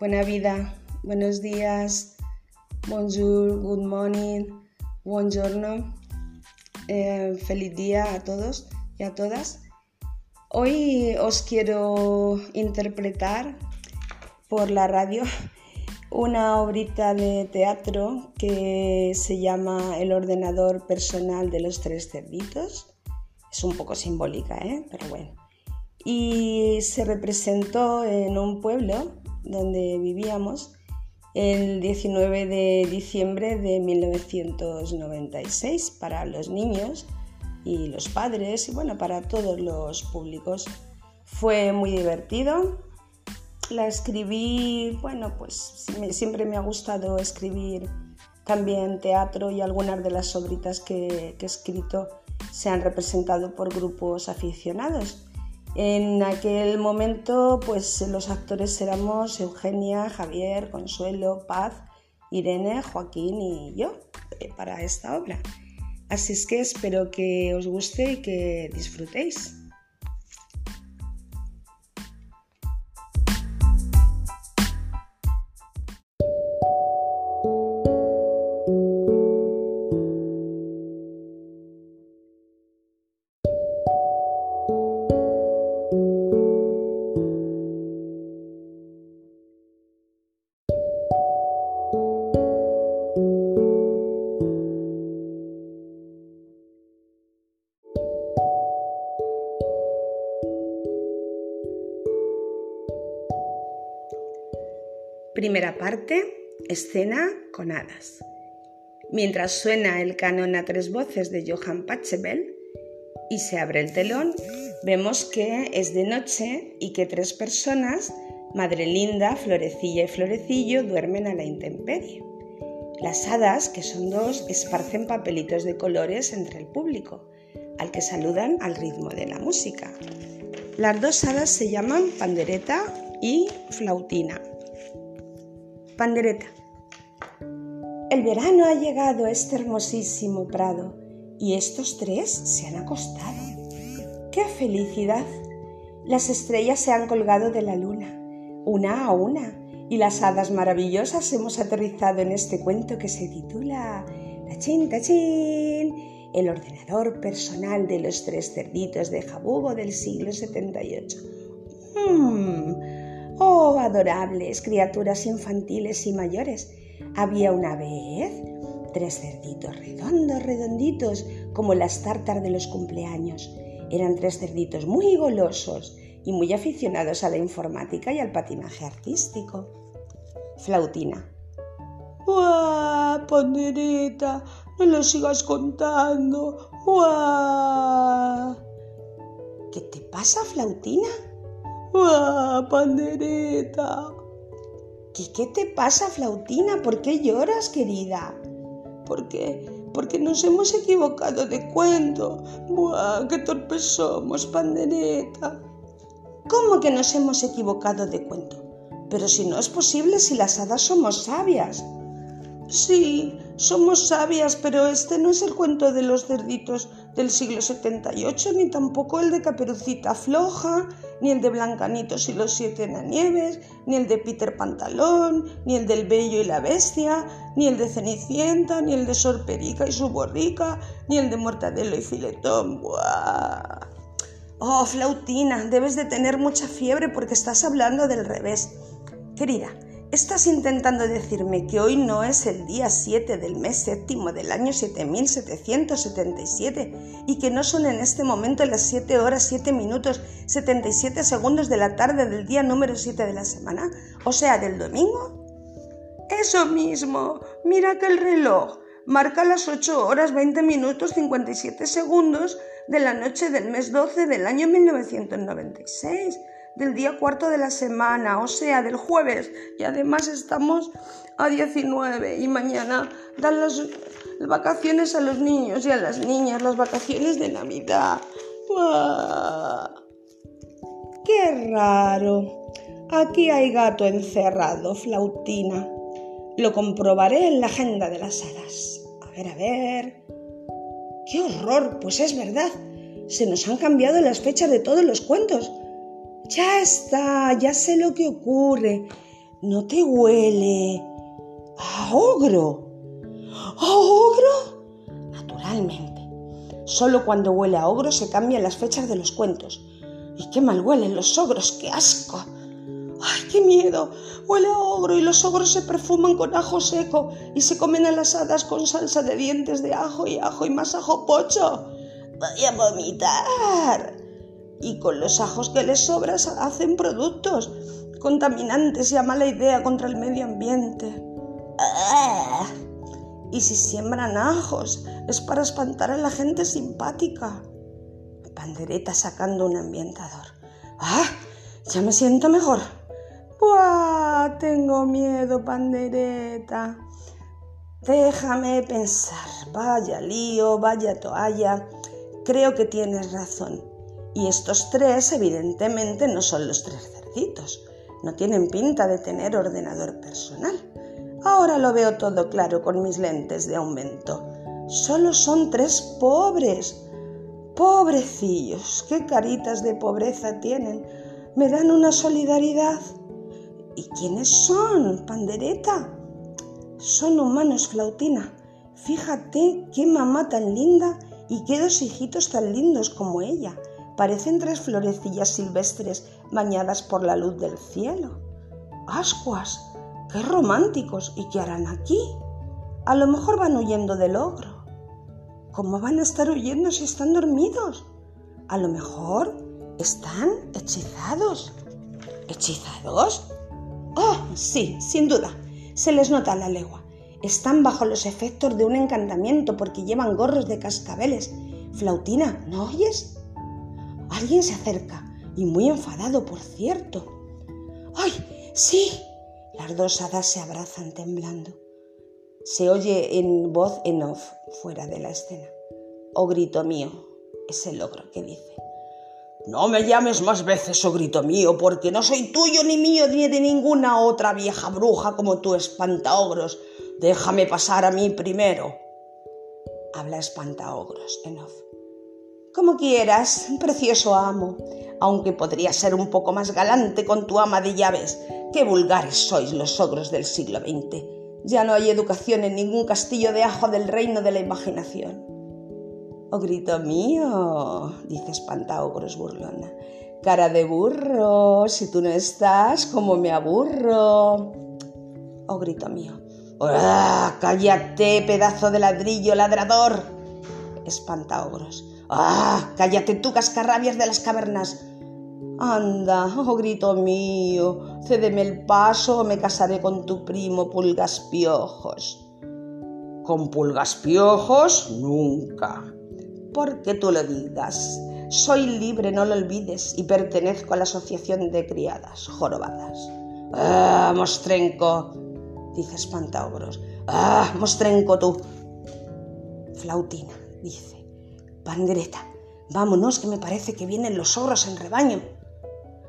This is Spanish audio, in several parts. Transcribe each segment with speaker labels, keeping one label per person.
Speaker 1: buena vida, buenos días, bonjour, good morning, buongiorno, eh, feliz día a todos y a todas. Hoy os quiero interpretar por la radio una obrita de teatro que se llama El ordenador personal de los tres cerditos. Es un poco simbólica, ¿eh? pero bueno. Y se representó en un pueblo donde vivíamos el 19 de diciembre de 1996 para los niños y los padres y bueno, para todos los públicos. Fue muy divertido. La escribí, bueno, pues siempre me ha gustado escribir también teatro y algunas de las obritas que, que he escrito se han representado por grupos aficionados. En aquel momento, pues los actores éramos Eugenia, Javier, Consuelo, Paz, Irene, Joaquín y yo eh, para esta obra. Así es que espero que os guste y que disfrutéis. Primera parte, escena con hadas. Mientras suena el canon a tres voces de Johann Pachelbel y se abre el telón, vemos que es de noche y que tres personas, Madre Linda, Florecilla y Florecillo, duermen a la intemperie. Las hadas, que son dos, esparcen papelitos de colores entre el público, al que saludan al ritmo de la música. Las dos hadas se llaman Pandereta y Flautina pandereta. El verano ha llegado a este hermosísimo prado y estos tres se han acostado. ¡Qué felicidad! Las estrellas se han colgado de la luna, una a una, y las hadas maravillosas hemos aterrizado en este cuento que se titula Tachín, tachín, el ordenador personal de los tres cerditos de Jabugo del siglo 78. ¡Mmm! Oh, adorables criaturas infantiles y mayores, había una vez tres cerditos redondos, redonditos, como las tártar de los cumpleaños. Eran tres cerditos muy golosos y muy aficionados a la informática y al patinaje artístico. Flautina. ¡Buah, pandereta! No lo sigas contando. ¡Buah! ¿Qué te pasa, Flautina? ¡Ah, pandereta! ¿Qué, ¿Qué te pasa, flautina? ¿Por qué lloras, querida? ¿Por qué? Porque nos hemos equivocado de cuento. ¡Buah, qué torpes somos, pandereta! ¿Cómo que nos hemos equivocado de cuento? Pero si no es posible si las hadas somos sabias. Sí, somos sabias, pero este no es el cuento de los cerditos del siglo 78, ni tampoco el de Caperucita Floja, ni el de Blancanitos y los siete enanieves, ni el de Peter Pantalón, ni el del Bello y la Bestia, ni el de Cenicienta, ni el de Sorperica y su borrica, ni el de Mortadelo y Filetón. ¡Buah! Oh, Flautina, debes de tener mucha fiebre porque estás hablando del revés. Querida, Estás intentando decirme que hoy no es el día 7 del mes séptimo del año 7777 y que no son en este momento las 7 horas 7 minutos 77 segundos de la tarde del día número 7 de la semana, o sea, del domingo. Eso mismo, mira que el reloj marca las 8 horas 20 minutos 57 segundos de la noche del mes 12 del año 1996 del día cuarto de la semana, o sea, del jueves. Y además estamos a 19 y mañana dan las vacaciones a los niños y a las niñas, las vacaciones de Navidad. ¡Qué raro! Aquí hay gato encerrado, flautina. Lo comprobaré en la agenda de las hadas. A ver, a ver. ¡Qué horror! Pues es verdad. Se nos han cambiado las fechas de todos los cuentos. Ya está, ya sé lo que ocurre. ¿No te huele a ogro? ¿A ogro? Naturalmente. Solo cuando huele a ogro se cambian las fechas de los cuentos. Y qué mal huelen los ogros, qué asco. ¡Ay, qué miedo! Huele a ogro y los ogros se perfuman con ajo seco y se comen a las hadas con salsa de dientes de ajo y ajo y más ajo pocho. ¡Voy a vomitar! Y con los ajos que les sobran hacen productos contaminantes y a mala idea contra el medio ambiente. Y si siembran ajos es para espantar a la gente simpática. Pandereta sacando un ambientador. ¡Ah! Ya me siento mejor. ¡Buah! Tengo miedo, pandereta. Déjame pensar. Vaya lío, vaya toalla. Creo que tienes razón. Y estos tres evidentemente no son los tres cerditos. No tienen pinta de tener ordenador personal. Ahora lo veo todo claro con mis lentes de aumento. Solo son tres pobres. Pobrecillos, qué caritas de pobreza tienen. Me dan una solidaridad. ¿Y quiénes son, pandereta? Son humanos, flautina. Fíjate qué mamá tan linda y qué dos hijitos tan lindos como ella. Parecen tres florecillas silvestres bañadas por la luz del cielo. ¡Ascuas! ¡Qué románticos! ¿Y qué harán aquí? A lo mejor van huyendo del ogro. ¿Cómo van a estar huyendo si están dormidos? A lo mejor están hechizados. ¿Hechizados? Oh, sí, sin duda. Se les nota la legua. Están bajo los efectos de un encantamiento porque llevan gorros de cascabeles. Flautina, ¿no oyes? Alguien se acerca, y muy enfadado, por cierto. ¡Ay! ¡Sí! Las dos hadas se abrazan temblando. Se oye en voz en off fuera de la escena. Oh grito mío, es el ogro que dice. No me llames más veces, oh grito mío, porque no soy tuyo ni mío ni de ninguna otra vieja bruja como tú, espantaogros. Déjame pasar a mí primero. Habla espantaogros en off. Como quieras, precioso amo, aunque podría ser un poco más galante con tu ama de llaves. Qué vulgares sois los ogros del siglo XX. Ya no hay educación en ningún castillo de ajo del reino de la imaginación. Oh, grito mío, dice Espantaogros burlona. Cara de burro, si tú no estás, ¿cómo me aburro? Oh, grito mío. ¡Ah, cállate, pedazo de ladrillo ladrador! Espantaogros. ¡Ah, cállate tú, cascarrabias de las cavernas! Anda, oh grito mío, cédeme el paso o me casaré con tu primo Pulgas Piojos. Con Pulgas Piojos, nunca porque tú lo digas. Soy libre, no lo olvides, y pertenezco a la asociación de criadas jorobadas. ¡Ah, mostrenco! dice Espantaogros. ¡Ah, mostrenco tú! Flautina, dice. Pandereta, vámonos, que me parece que vienen los ogros en rebaño.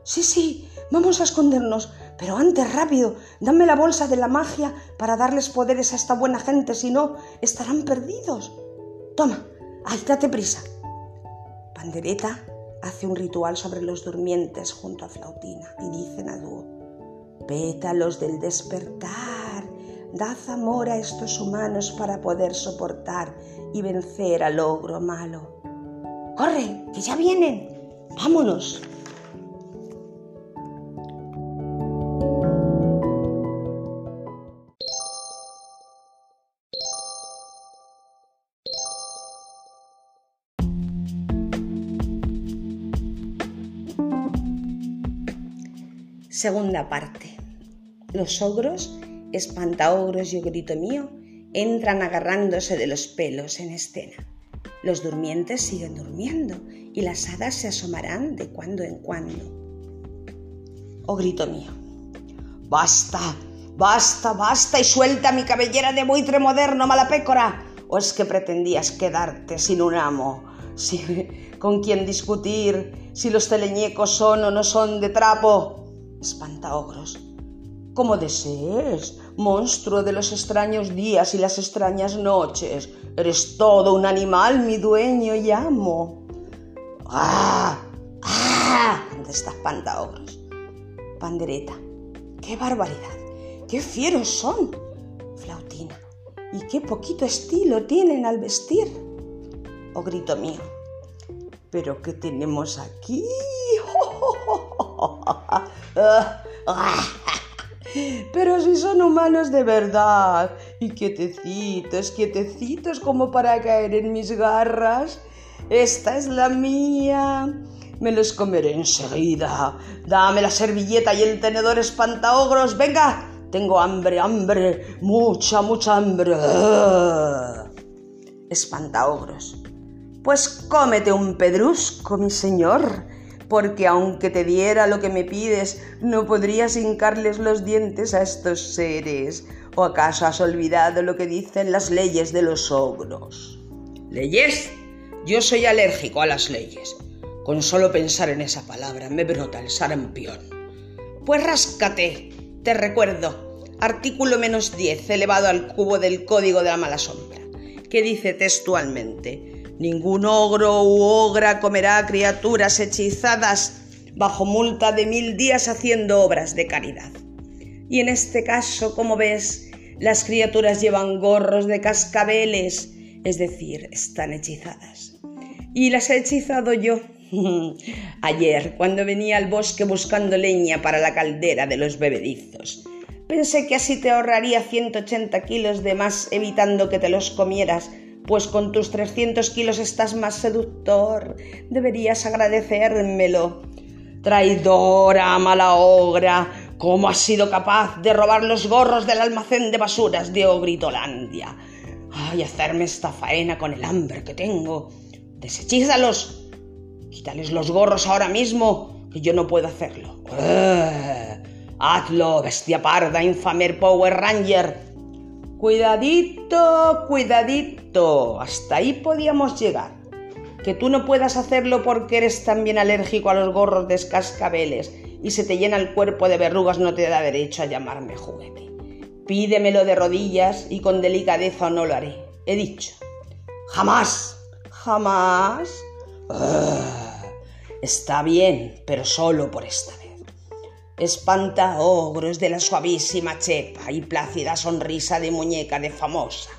Speaker 1: Sí, sí, vamos a escondernos, pero antes rápido, dame la bolsa de la magia para darles poderes a esta buena gente, si no, estarán perdidos. Toma, ¡Ay, date prisa! Pandereta hace un ritual sobre los durmientes junto a Flautina y dicen a dúo, pétalos del despertar, dad amor a estos humanos para poder soportar y vencer al ogro malo. ¡Corre, que ya vienen! ¡Vámonos! Segunda parte. Los ogros, espantaogros y grito mío, entran agarrándose de los pelos en escena. Los durmientes siguen durmiendo y las hadas se asomarán de cuando en cuando. Oh grito mío. Basta, basta, basta y suelta mi cabellera de buitre moderno, mala pécora. ¿O es que pretendías quedarte sin un amo? ¿Con quién discutir si los teleñecos son o no son de trapo? espantaogros. Como desees, monstruo de los extraños días y las extrañas noches, eres todo un animal, mi dueño y amo. ¡Ah! ¡Ah! ¿Dónde está espantaogros? Pandereta. ¡Qué barbaridad!
Speaker 2: qué fieros son! Flautina. ¿Y qué poquito estilo tienen al vestir? O grito mío. ¿Pero qué tenemos aquí? Pero si son humanos de verdad y quietecitos, quietecitos como para caer en mis garras. Esta es la mía. Me los comeré enseguida. Dame la servilleta y el tenedor espantaogros. Venga, tengo hambre, hambre, mucha, mucha hambre. Espantaogros. Pues cómete un pedrusco, mi señor porque aunque te diera lo que me pides, no podrías hincarles los dientes a estos seres. ¿O acaso has olvidado lo que dicen las leyes de los ogros?
Speaker 1: ¿Leyes? Yo soy alérgico a las leyes. Con solo pensar en esa palabra me brota el sarampión. Pues ráscate, te recuerdo. Artículo menos 10 elevado al cubo del Código de la Mala Sombra, que dice textualmente Ningún ogro u ogra comerá criaturas hechizadas bajo multa de mil días haciendo obras de caridad. Y en este caso, como ves, las criaturas llevan gorros de cascabeles, es decir, están hechizadas. Y las he hechizado yo. Ayer, cuando venía al bosque buscando leña para la caldera de los bebedizos. Pensé que así te ahorraría 180 kilos de más evitando que te los comieras pues con tus 300 kilos estás más seductor. Deberías agradecérmelo. Traidora, mala ogra, ¿cómo has sido capaz de robar los gorros del almacén de basuras de Ogritolandia? Ay, hacerme esta faena con el hambre que tengo. Desechízalos. Quítales los gorros ahora mismo, que yo no puedo hacerlo. Hazlo, bestia parda, infamer Power Ranger. Cuidadito, cuidadito, hasta ahí podíamos llegar. Que tú no puedas hacerlo porque eres también alérgico a los gorros de cascabeles y se te llena el cuerpo de verrugas no te da derecho a llamarme juguete. Pídemelo de rodillas y con delicadeza no lo haré. He dicho. Jamás, jamás. Ah, está bien, pero solo por esta espanta ogros de la suavísima chepa y plácida sonrisa de muñeca de famosa.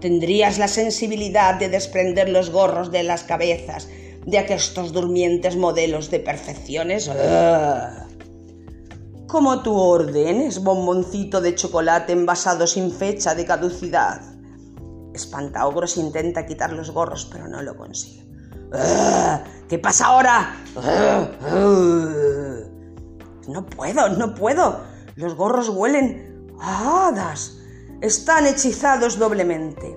Speaker 1: Tendrías la sensibilidad de desprender los gorros de las cabezas de aquestos durmientes modelos de perfecciones. Como tú ordenes, bomboncito de chocolate envasado sin fecha de caducidad. Espantaogros intenta quitar los gorros, pero no lo consigue. ¿Qué pasa ahora? ¡Ah! No puedo, no puedo. Los gorros huelen a hadas. Están hechizados doblemente.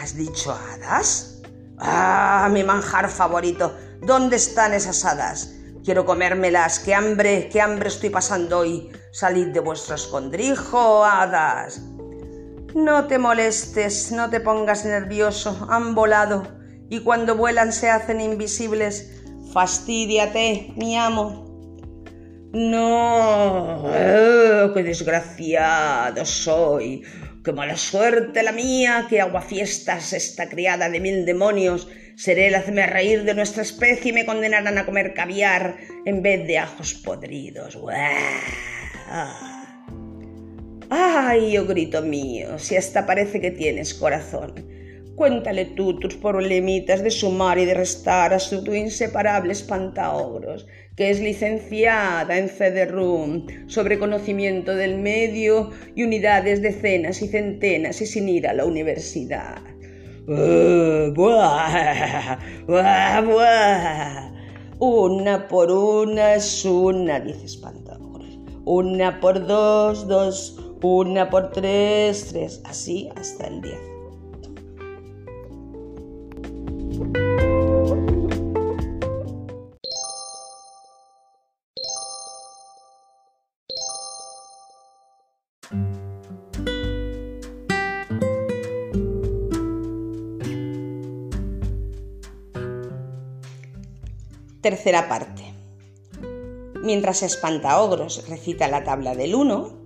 Speaker 1: ¿Has dicho hadas? Ah, mi manjar favorito. ¿Dónde están esas hadas? Quiero comérmelas. ¡Qué hambre, qué hambre estoy pasando hoy! Salid de vuestro escondrijo, hadas. No te molestes, no te pongas nervioso. Han volado. Y cuando vuelan se hacen invisibles. Fastídiate, mi amo. No, oh, qué desgraciado soy. Qué mala suerte la mía, qué aguafiestas esta criada de mil demonios. Seré el hazme reír de nuestra especie y me condenarán a comer caviar en vez de ajos podridos. Ay, oh grito mío, si hasta parece que tienes corazón. Cuéntale tú tus problemitas de sumar y de restar a su tu inseparable que es licenciada en CD-ROOM sobre conocimiento del medio y unidades decenas y centenas y sin ir a la universidad. Una por una es una, dice espantaogros. Una por dos, dos. Una por tres, tres. Así hasta el diez. Tercera parte. Mientras Espantaogros recita la tabla del 1,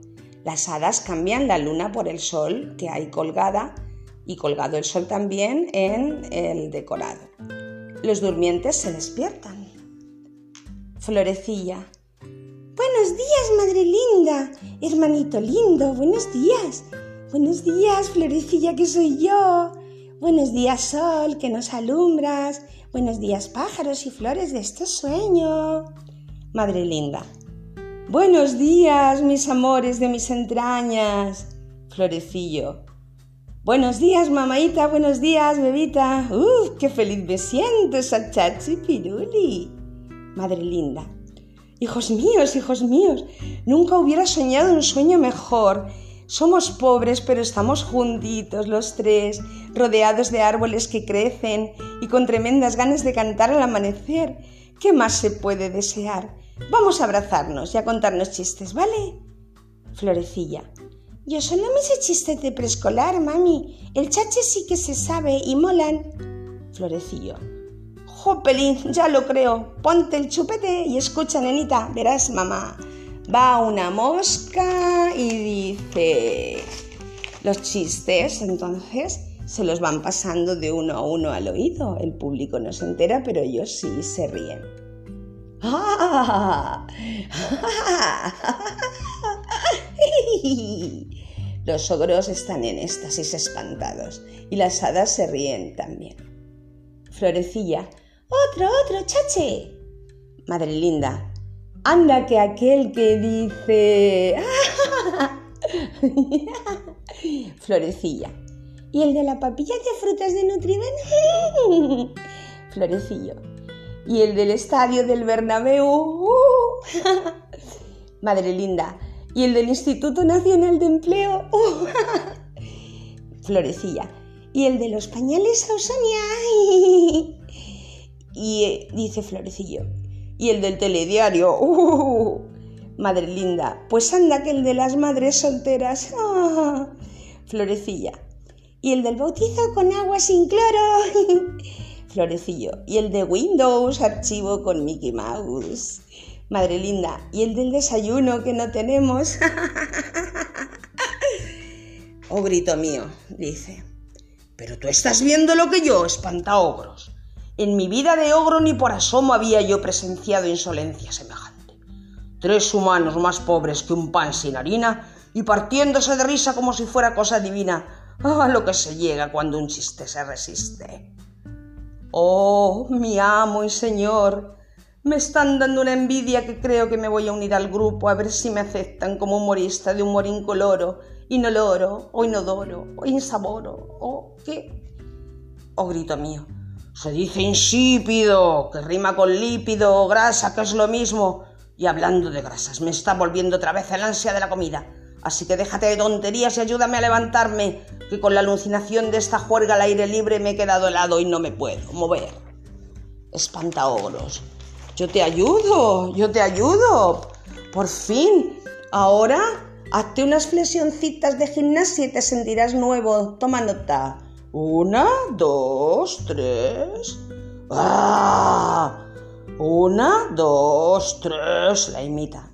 Speaker 1: las hadas cambian la luna por el sol que hay colgada y colgado el sol también en el decorado. Los durmientes se despiertan. Florecilla, Buenos días, madre linda, hermanito lindo, buenos días. Buenos días, florecilla que soy yo. Buenos días, sol, que nos alumbras. Buenos días, pájaros y flores de este sueño. Madre linda. Buenos días, mis amores de mis entrañas. Florecillo. Buenos días, mamaita, buenos días, bebita. ¡Uh, qué feliz me siento, Sachachi Piruli! Madre linda. Hijos míos, hijos míos, nunca hubiera soñado un sueño mejor. Somos pobres, pero estamos juntitos los tres, rodeados de árboles que crecen y con tremendas ganas de cantar al amanecer. ¿Qué más se puede desear? Vamos a abrazarnos y a contarnos chistes, ¿vale? Florecilla. Yo solo me sé chistes de preescolar, mami. El chache sí que se sabe y molan. Florecillo. Jopelín, ya lo creo. Ponte el chupete y escucha, nenita. Verás, mamá. Va una mosca y dice... Los chistes, entonces, se los van pasando de uno a uno al oído. El público no se entera, pero ellos sí se ríen. Los ogros están en éxtasis espantados y las hadas se ríen también. Florecilla, otro, otro, chache. Madre linda, anda que aquel que dice... Florecilla, ¿y el de la papilla de frutas de Nutriben? Florecillo, ¿y el del estadio del Bernabéu? Madre linda, ¿Y el del Instituto Nacional de Empleo? Florecilla. ¿Y el de los pañales Ausonia? y eh, dice Florecillo. ¿Y el del telediario? Madre linda. Pues anda que el de las madres solteras. Florecilla. ¿Y el del bautizo con agua sin cloro? Florecillo. ¿Y el de Windows archivo con Mickey Mouse? Madre linda, ¿y el del desayuno que no tenemos? oh, grito mío, dice. Pero tú estás viendo lo que yo, espanta ogros. En mi vida de ogro ni por asomo había yo presenciado insolencia semejante. Tres humanos más pobres que un pan sin harina y partiéndose de risa como si fuera cosa divina. Ah, lo que se llega cuando un chiste se resiste. Oh, mi amo y señor, me están dando una envidia que creo que me voy a unir al grupo a ver si me aceptan como humorista de humor incoloro, inoloro, o inodoro, o insaboro, o qué. Oh, grito mío. Se dice insípido, que rima con lípido o grasa, que es lo mismo. Y hablando de grasas, me está volviendo otra vez el ansia de la comida. Así que déjate de tonterías y ayúdame a levantarme, que con la alucinación de esta juerga al aire libre me he quedado helado y no me puedo mover. Espantaogros. Yo te ayudo, yo te ayudo. Por fin. Ahora hazte unas flexioncitas de gimnasia y te sentirás nuevo. Toma nota. Una, dos, tres. ¡Ah! Una, dos, tres. La imita.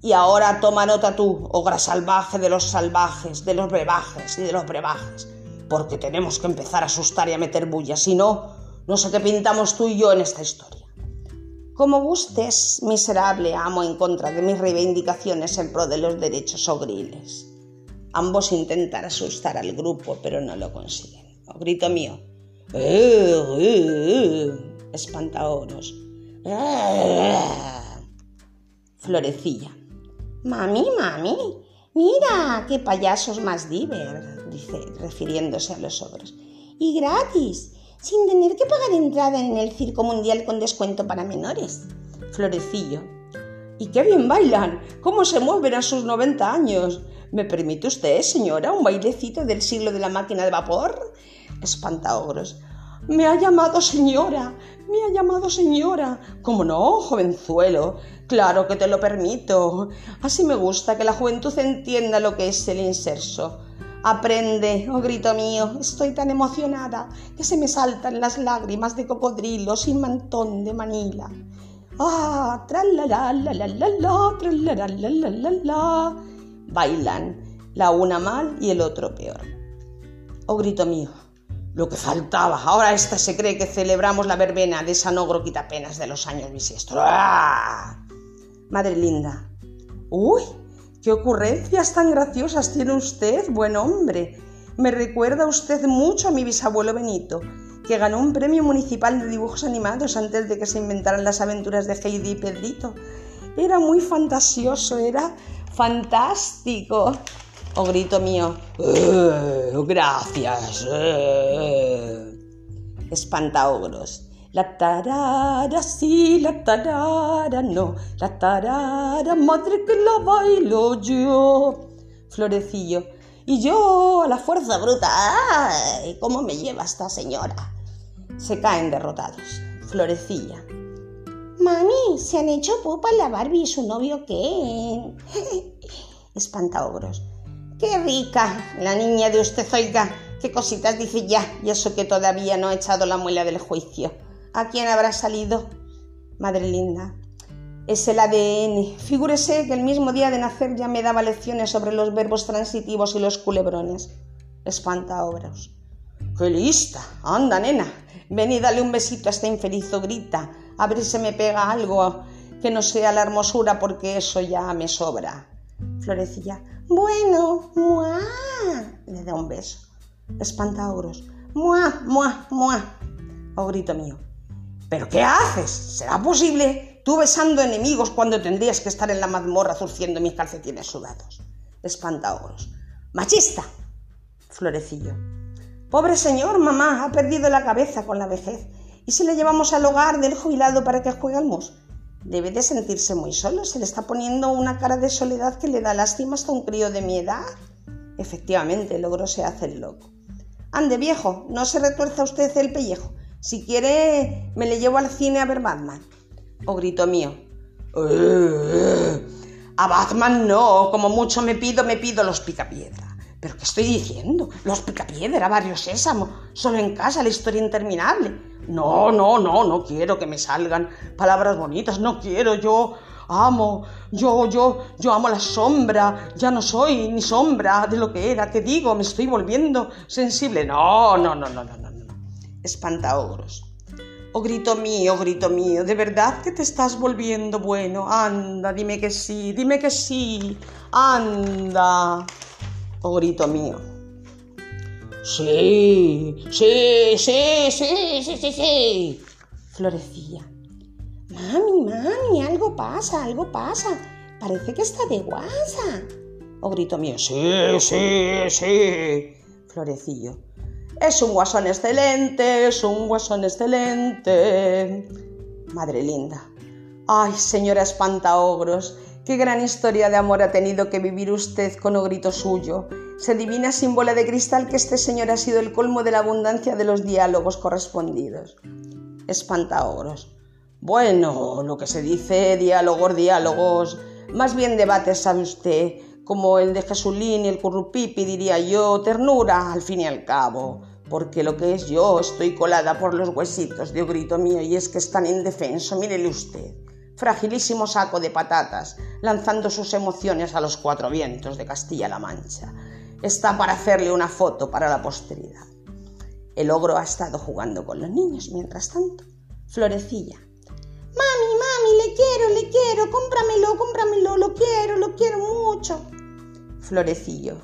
Speaker 1: Y ahora toma nota tú, ogra salvaje de los salvajes, de los brebajes y de los brebajes. Porque tenemos que empezar a asustar y a meter bulla. Si no, no sé qué pintamos tú y yo en esta historia. Como gustes, miserable amo en contra de mis reivindicaciones en pro de los derechos ogriles. Ambos intentan asustar al grupo, pero no lo consiguen. Grito mío. ¡Eh, eh, eh! Florecilla. Mami, mami, mira qué payasos más diver, dice, refiriéndose a los ogros. Y gratis, sin tener que pagar entrada en el Circo Mundial con descuento para menores. Florecillo. ¿Y qué bien bailan? ¿Cómo se mueven a sus 90 años? ¿Me permite usted, señora, un bailecito del siglo de la máquina de vapor? Espantaogros. Me ha llamado señora, me ha llamado señora. ¿Cómo no, jovenzuelo? Claro que te lo permito. Así me gusta que la juventud entienda lo que es el inserso. Aprende, oh grito mío, estoy tan emocionada que se me saltan las lágrimas de cocodrilo sin mantón de Manila. Ah, la la. Bailan, la una mal y el otro peor. Oh grito mío, lo que faltaba. Ahora esta se cree que celebramos la verbena de San Ogro Quitapenas de los años bisiestros. ¡Ah! Madre linda. ¡Uy! ¡Qué ocurrencias tan graciosas tiene usted, buen hombre! Me recuerda usted mucho a mi bisabuelo Benito, que ganó un premio municipal de dibujos animados antes de que se inventaran las aventuras de Heidi y Pedrito. Era muy fantasioso, era fantástico. O grito mío,
Speaker 3: eh, gracias. Eh.
Speaker 1: Espantaogros. La tarara sí, la tarara no, la tarara madre que la bailo yo. Florecillo. Y yo, a la fuerza bruta, ¡ay! ¿Cómo me lleva esta señora? Se caen derrotados. Florecilla. Mami, se han hecho pupa la Barbie y su novio Ken. Espantaogros. ¡Qué rica! La niña de usted, oiga, qué cositas dice ya, y eso que todavía no ha echado la muela del juicio. ¿A quién habrá salido? Madre linda. Es el ADN. Figúrese que el mismo día de nacer ya me daba lecciones sobre los verbos transitivos y los culebrones. Espanta obras. ¡Qué lista! Anda, nena. Ven y dale un besito a este infeliz grita. A ver si me pega algo que no sea la hermosura porque eso ya me sobra. Florecilla. Bueno, muah. Le da un beso. Espanta ogros. Muah, muah, muah. O grito mío. ¿Pero qué haces? ¿Será posible? Tú besando enemigos cuando tendrías que estar en la mazmorra zurciendo mis calcetines sudados. Espanta ogros. ¡Machista! Florecillo. Pobre señor, mamá, ha perdido la cabeza con la vejez. ¿Y si le llevamos al hogar del jubilado para que juegue al mus? Debe de sentirse muy solo, se le está poniendo una cara de soledad que le da lástima hasta un crío de mi edad. Efectivamente, logró se hace el loco. Ande, viejo, no se retuerza usted el pellejo. Si quiere, me le llevo al cine a ver Batman. O grito mío.
Speaker 3: Eh, a Batman no, como mucho me pido, me pido los picapiedra. ¿Pero qué estoy diciendo? Los picapiedra, barrio sésamo, solo en casa, la historia interminable. No, no, no, no quiero que me salgan palabras bonitas, no quiero, yo amo, yo, yo, yo amo la sombra, ya no soy ni sombra de lo que era, que digo, me estoy volviendo sensible. No, no, no, no, no, no, no. Espanta ogros. Oh grito mío, grito mío, ¿de verdad que te estás volviendo bueno? Anda, dime que sí, dime que sí, anda. Oh grito mío. Sí, sí, sí, sí, sí, sí, sí.
Speaker 1: Florecía. Mami, mami, algo pasa, algo pasa. Parece que está de guasa. O grito mío.
Speaker 3: Sí, sí, sí.
Speaker 1: Florecillo. Es un guasón excelente, es un guasón excelente. Madre linda. Ay, señora espantaogros, qué gran historia de amor ha tenido que vivir usted con ogrito suyo. Se adivina sin bola de cristal que este señor ha sido el colmo de la abundancia de los diálogos correspondidos. Espantaogros. Bueno, lo que se dice diálogos, diálogos, más bien debates, sabe usted, como el de Jesulín y el Currupipi, diría yo, ternura, al fin y al cabo, porque lo que es yo estoy colada por los huesitos de grito mío y es que es tan indefenso, mírele usted, fragilísimo saco de patatas, lanzando sus emociones a los cuatro vientos de Castilla-La Mancha está para hacerle una foto para la posteridad. El ogro ha estado jugando con los niños mientras tanto. Florecilla. Mami, mami, le quiero, le quiero, cómpramelo, cómpramelo, lo quiero, lo quiero mucho. Florecillo.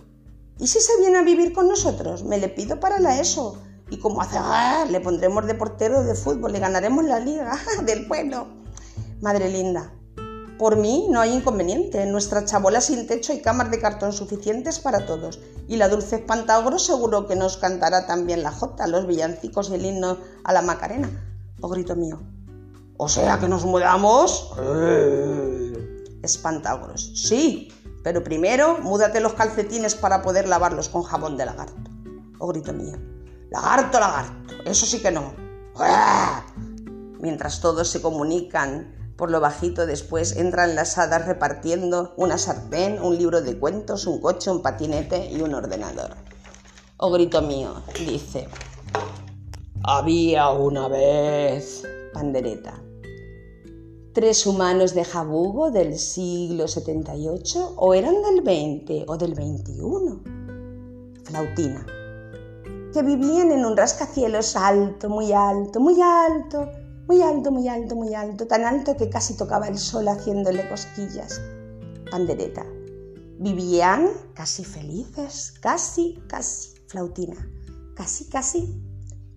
Speaker 1: ¿Y si se viene a vivir con nosotros? Me le pido para la ESO. Y como hace, ¡ah! le pondremos de portero de fútbol, le ganaremos la liga del pueblo. Madre linda, por mí no hay inconveniente. En nuestra chabola sin techo hay camas de cartón suficientes para todos. Y la dulce espantagro seguro que nos cantará también la jota, los villancicos y el himno a la Macarena. O grito mío.
Speaker 3: O sea que nos mudamos.
Speaker 1: Espantagros. Sí, pero primero múdate los calcetines para poder lavarlos con jabón de lagarto. O grito mío. Lagarto, lagarto. Eso sí que no. Mientras todos se comunican por lo bajito después entran las hadas repartiendo una sartén, un libro de cuentos, un coche, un patinete y un ordenador. O oh, grito mío, dice.
Speaker 3: Había una vez.
Speaker 1: Pandereta. ¿Tres humanos de Jabugo del siglo 78 o eran del 20 o del 21? Flautina. Que vivían en un rascacielos alto, muy alto, muy alto muy alto, muy alto, muy alto, tan alto que casi tocaba el sol haciéndole cosquillas. Pandereta. Vivían casi felices, casi, casi. Flautina. Casi, casi.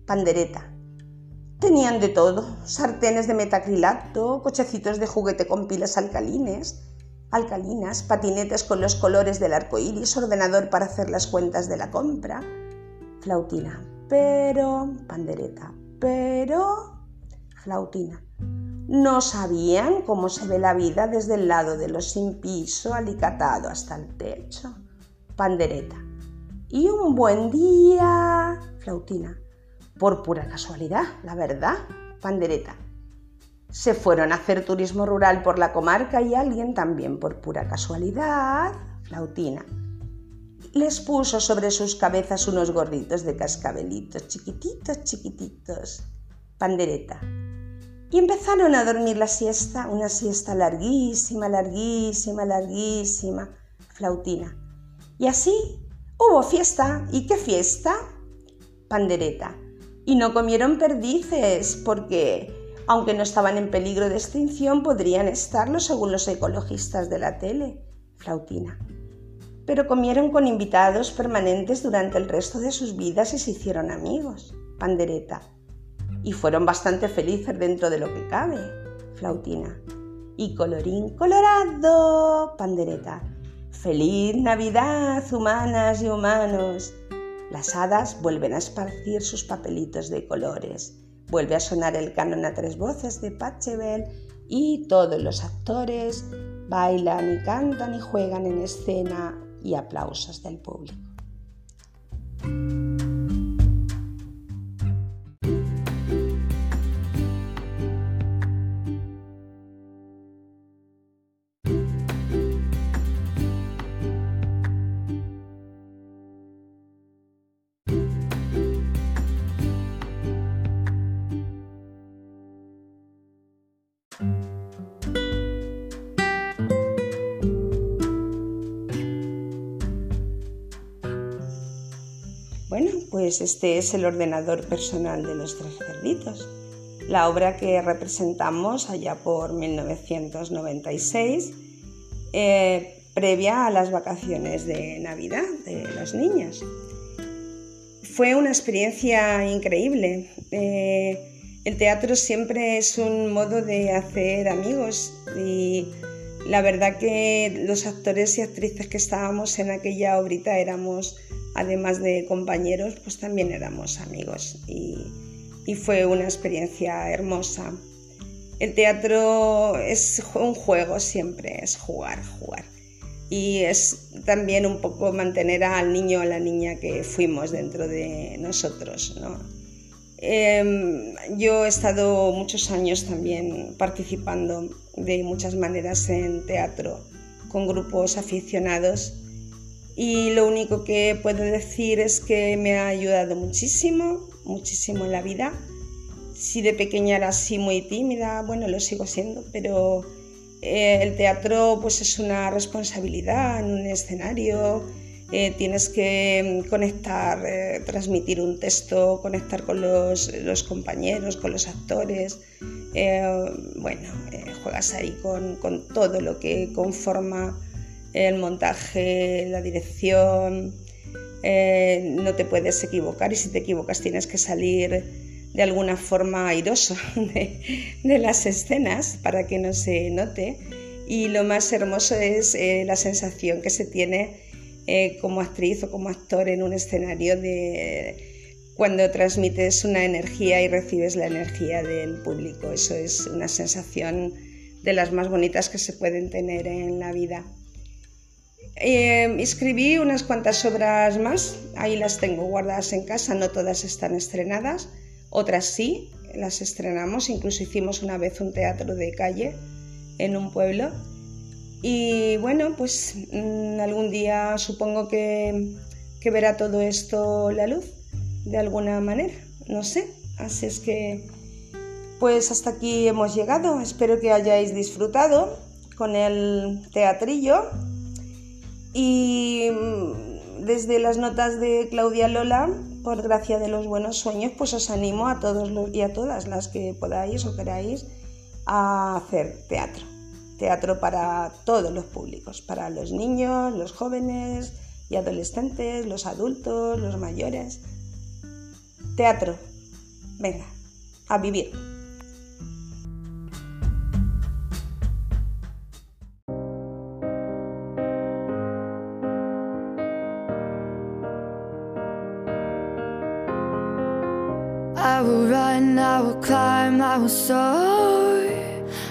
Speaker 1: Pandereta. Tenían de todo, sartenes de metacrilato, cochecitos de juguete con pilas alcalines, alcalinas, patinetes con los colores del arco iris, ordenador para hacer las cuentas de la compra. Flautina. Pero, pandereta. Pero, flautina. No sabían cómo se ve la vida desde el lado de los sin piso, alicatado hasta el techo. Pandereta. Y un buen día, flautina. Por pura casualidad, la verdad, pandereta. Se fueron a hacer turismo rural por la comarca y alguien también por pura casualidad, flautina. Les puso sobre sus cabezas unos gorritos de cascabelitos, chiquititos, chiquititos. Pandereta y empezaron a dormir la siesta, una siesta larguísima, larguísima, larguísima, flautina. Y así hubo fiesta. ¿Y qué fiesta? Pandereta. Y no comieron perdices porque, aunque no estaban en peligro de extinción, podrían estarlo según los ecologistas de la tele. Flautina. Pero comieron con invitados permanentes durante el resto de sus vidas y se hicieron amigos. Pandereta y fueron bastante felices dentro de lo que cabe. Flautina. Y colorín colorado, pandereta. Feliz Navidad, humanas y humanos. Las hadas vuelven a esparcir sus papelitos de colores. Vuelve a sonar el canon a tres voces de Pachelbel y todos los actores bailan y cantan y juegan en escena y aplausos del público. Bueno, pues este es el ordenador personal de los tres cerditos, la obra que representamos allá por 1996, eh, previa a las vacaciones de Navidad de los niños. Fue una experiencia increíble. Eh, el teatro siempre es un modo de hacer amigos y la verdad que los actores y actrices que estábamos en aquella obrita éramos además de compañeros, pues también éramos amigos y, fue una experiencia hermosa. El teatro es un juego siempre, es jugar, jugar. Y es también un poco mantener al niño o la niña que fuimos dentro de nosotros. Em, yo he estado muchos años también participando de muchas maneras en teatro con grupos aficionados y lo único que puedo decir es que me ha ayudado muchísimo, muchísimo en la vida. Si de pequeña era así muy tímida, bueno, lo sigo siendo, pero eh, el teatro pues es una responsabilidad en un escenario, eh, tienes que mm, conectar, eh, transmitir un texto, conectar con los, compañeros, con los actores. bueno, juegas ahí con todo lo que conforma el montaje, la dirección, eh, no te puedes equivocar y si te equivocas tienes que salir de alguna forma airoso de, las escenas para que no se note. Y lo más hermoso es eh, la sensación que se tiene eh, como actriz o como actor en un escenario de cuando transmites una energía y recibes la energía del público. Eso es una sensación de las más bonitas que se pueden tener en la vida. Eh, escribí unas cuantas obras más, ahí las tengo guardadas en casa, no todas están estrenadas, otras sí, las estrenamos, incluso hicimos una vez un teatro de calle en un pueblo. Y bueno, pues mm, algún día supongo que, que verá todo esto la luz, de alguna manera, no sé. Así es que, pues hasta aquí hemos llegado. Espero que hayáis disfrutado con el teatrillo y mm, desde las notas de Claudia Lola, por gracia de los buenos sueños, pues os animo a todos los, y a todas las que podáis o queráis a hacer teatro. Teatro para todos los públicos, para los niños, los jóvenes y adolescentes, los adultos, los mayores. Teatro. Venga, a vivir.
Speaker 4: I will soar.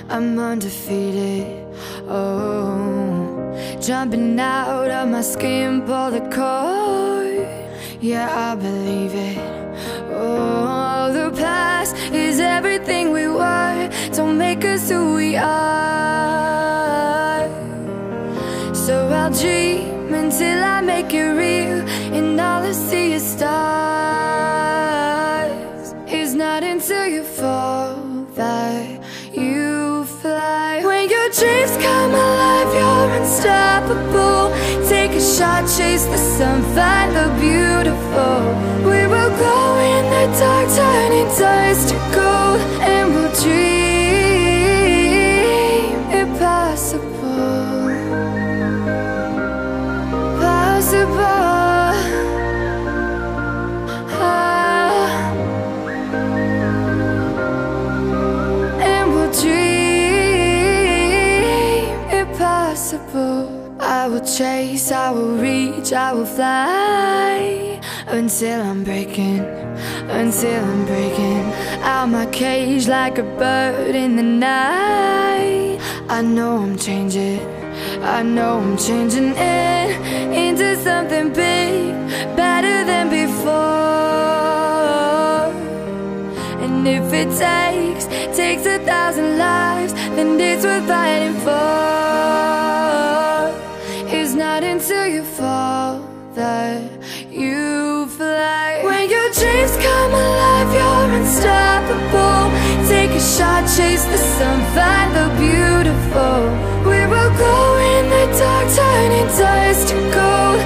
Speaker 4: I'm undefeated. Oh, jumping out of my skin, pull the cord. Yeah, I believe it. Oh, the past is everything we were. Don't make us who we are. So I'll dream until I make it real, and all I see is stars. Unstoppable. Take a shot, chase the sun, find the beautiful. We will go in the dark, turning dust to gold, chase, I will reach, I will fly until I'm breaking, until I'm breaking out my cage like a bird in the night. I know I'm changing. I know I'm changing it into something big, better than before. And if it takes, takes a thousand lives, then it's worth fighting for. That you fly. When your dreams come alive, you're unstoppable. Take a shot, chase the sun, find the beautiful. We will go in the dark, turning dust to gold,